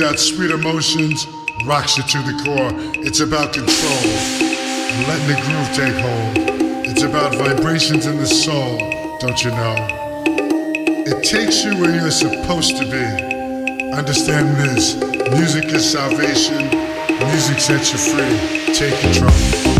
Brings out sweet emotions, rocks you to the core. It's about control, letting the groove take hold. It's about vibrations in the soul, don't you know? It takes you where you're supposed to be. Understand this music is salvation, music sets you free. Take control.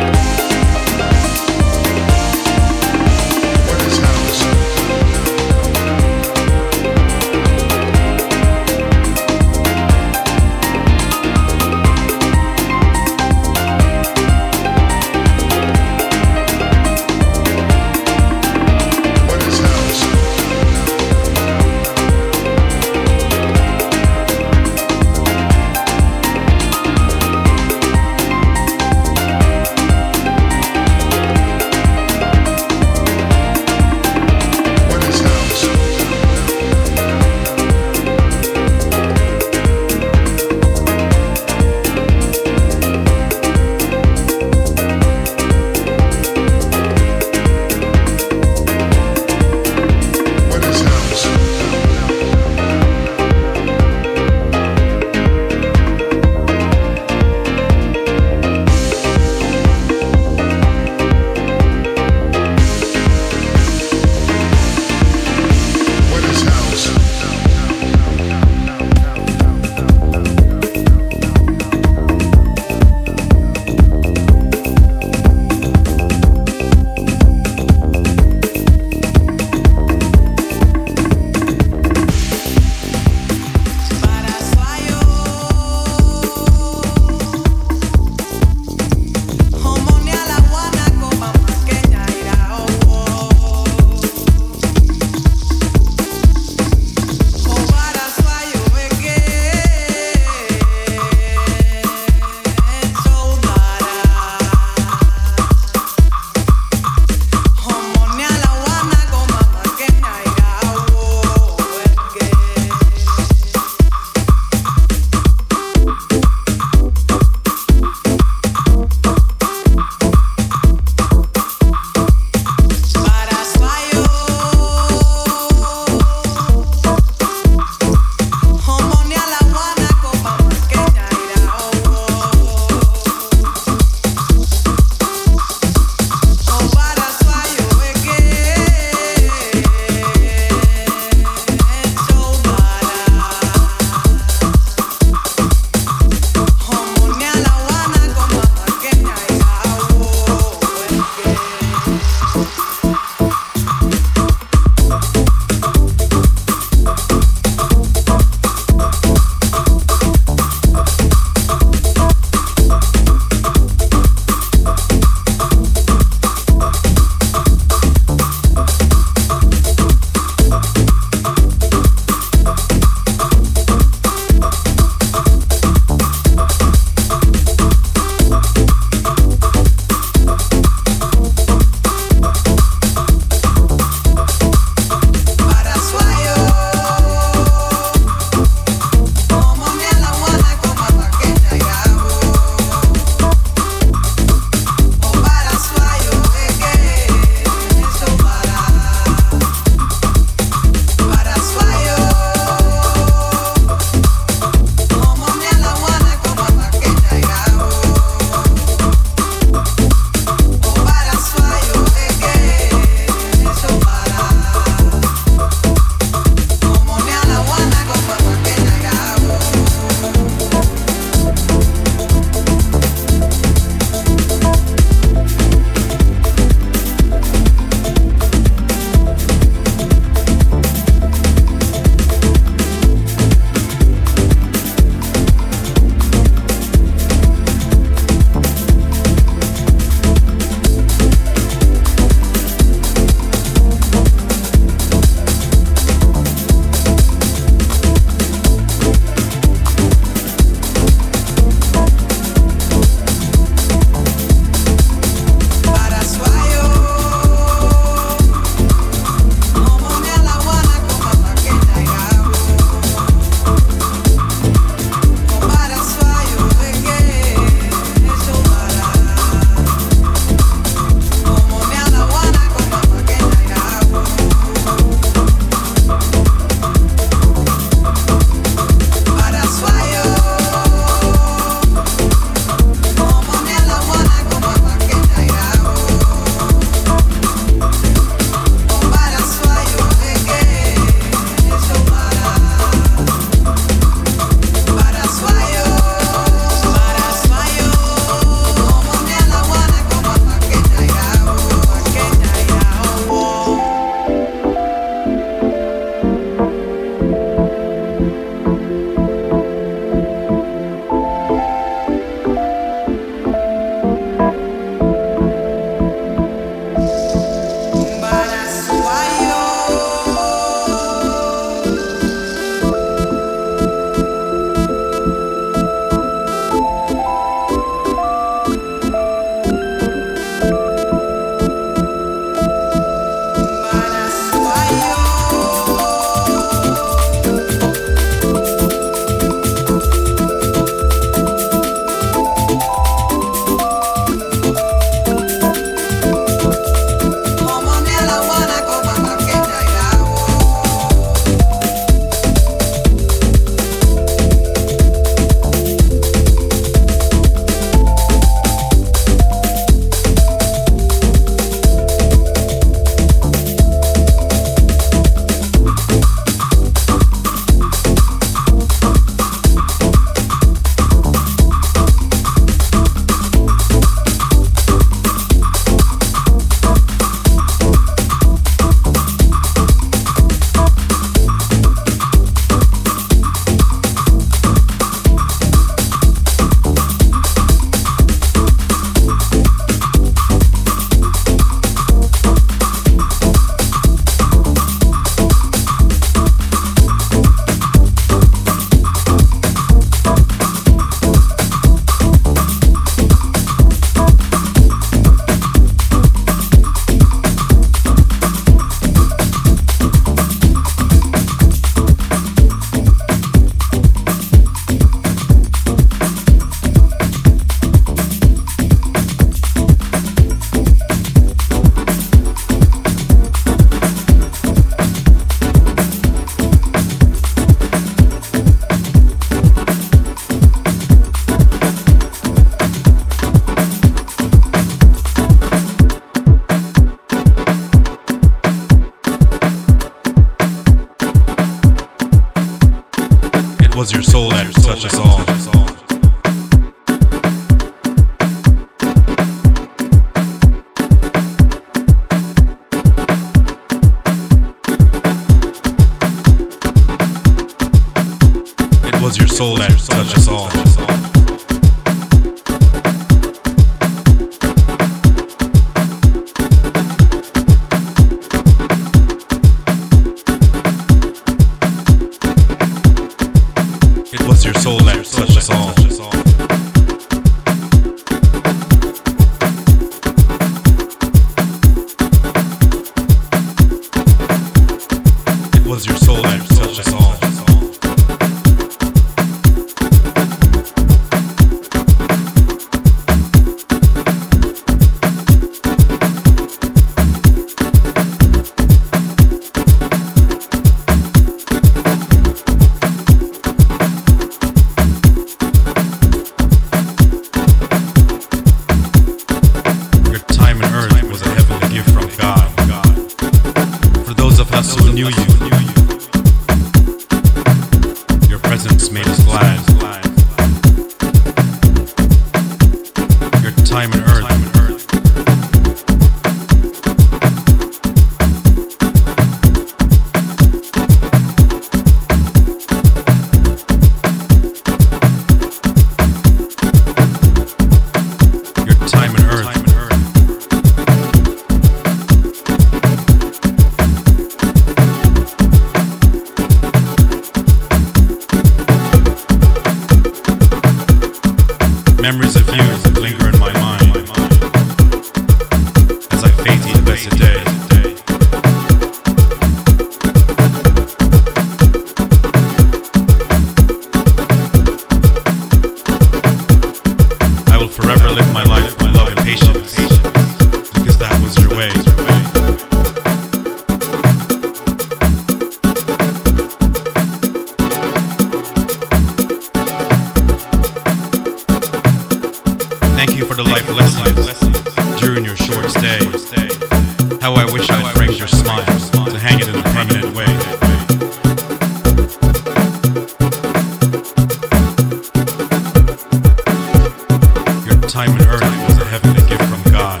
earth was a heavenly gift from God.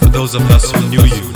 For those of us who knew you,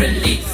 relief.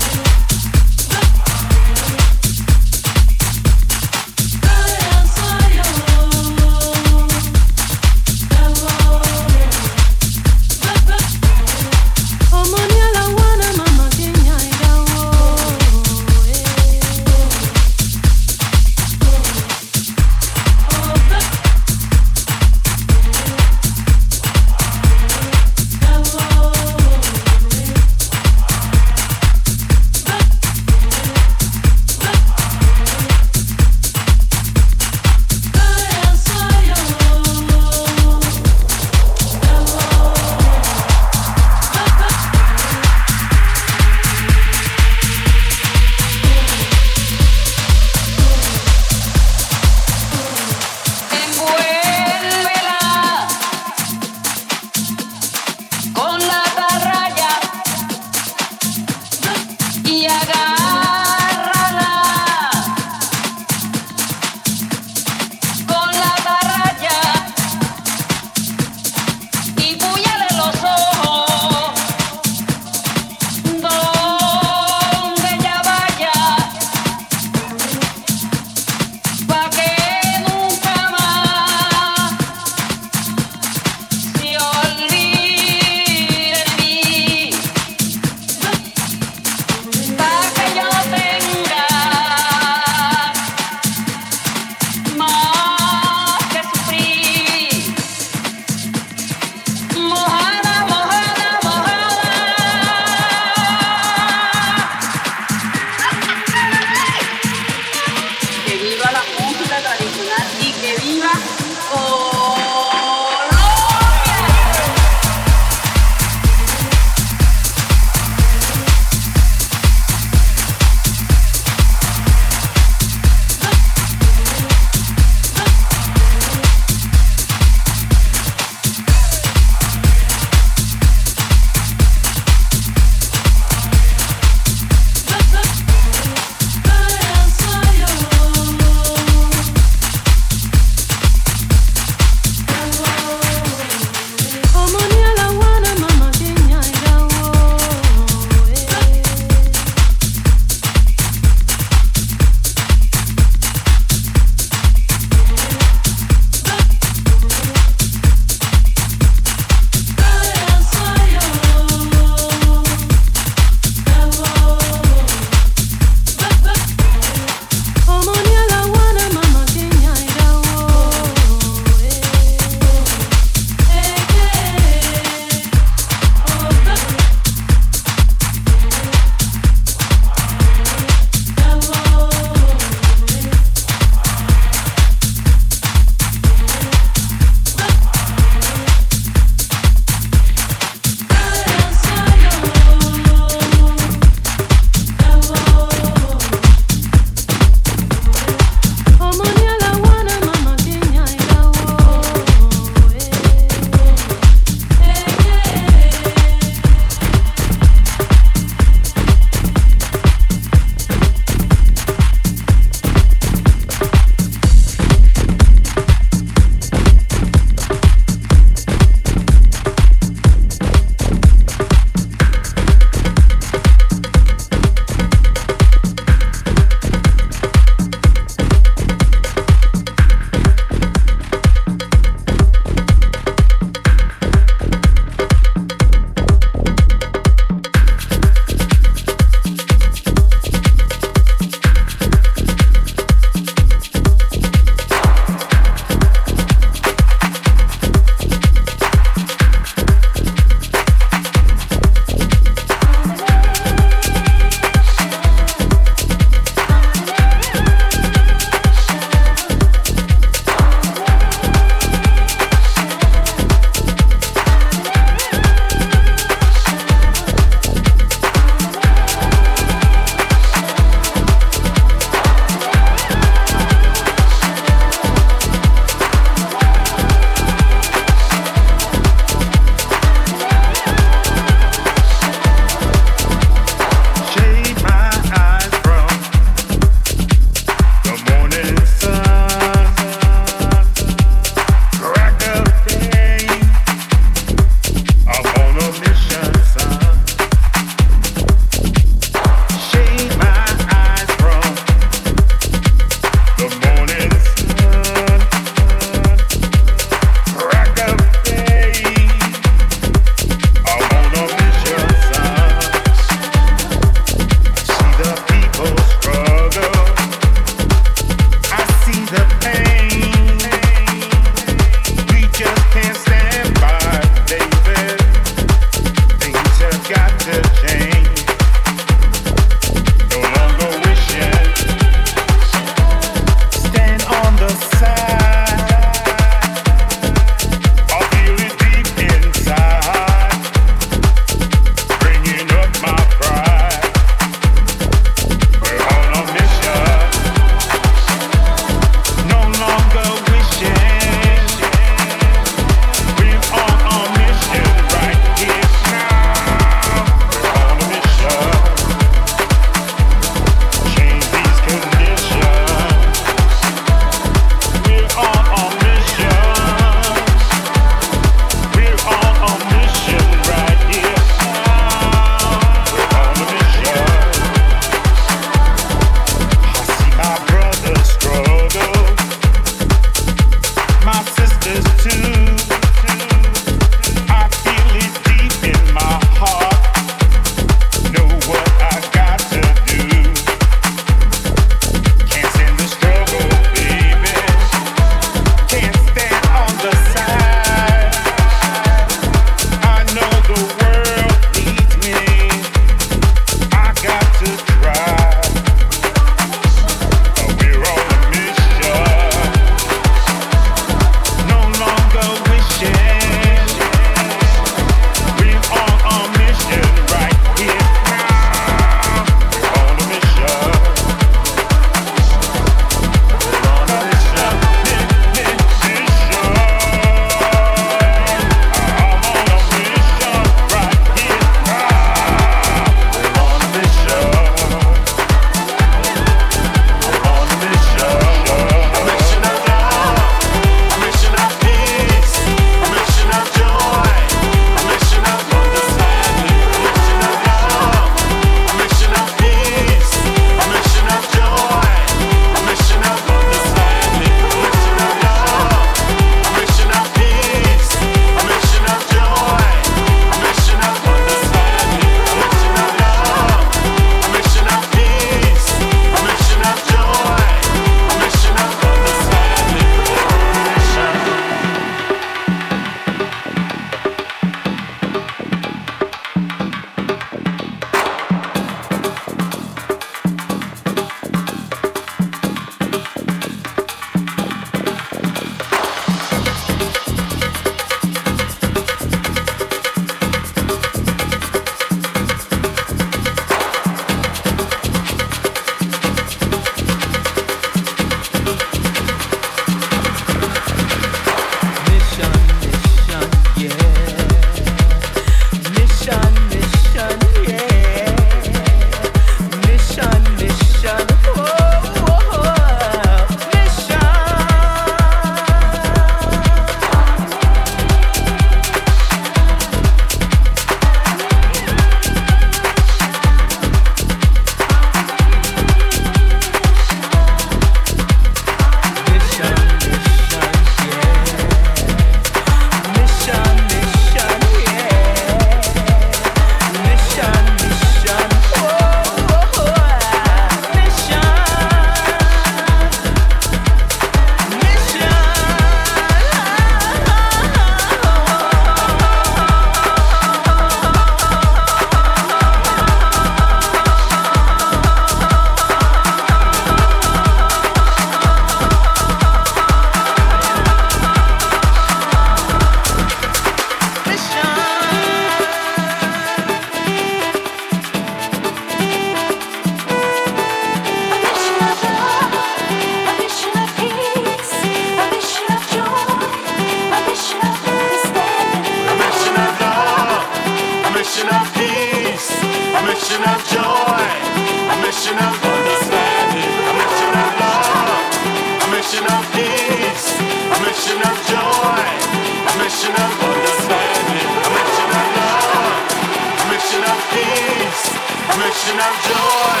Mission of joy,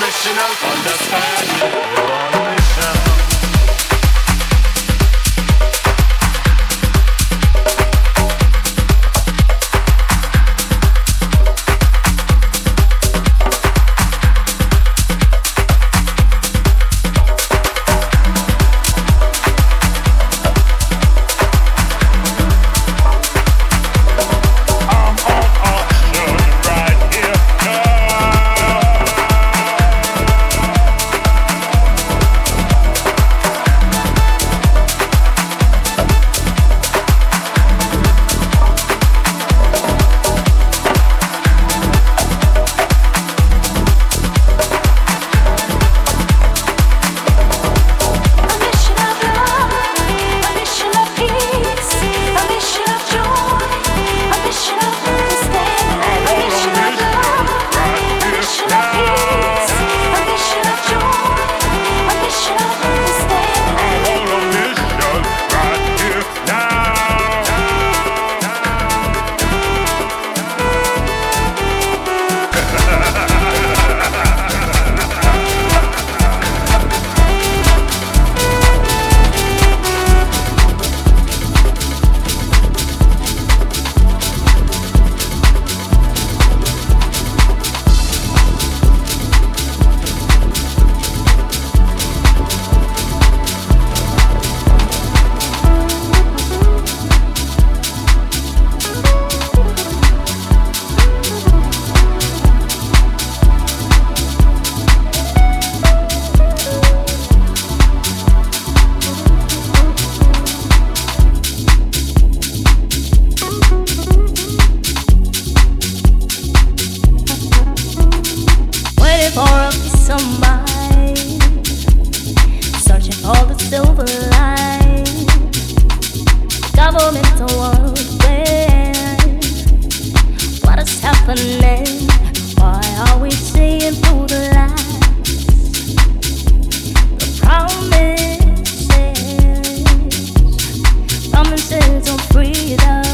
mission of understanding. for a peace of mind, searching for the silver line. What is happening? Why are we seeing through the lies? The promises, promises of freedom.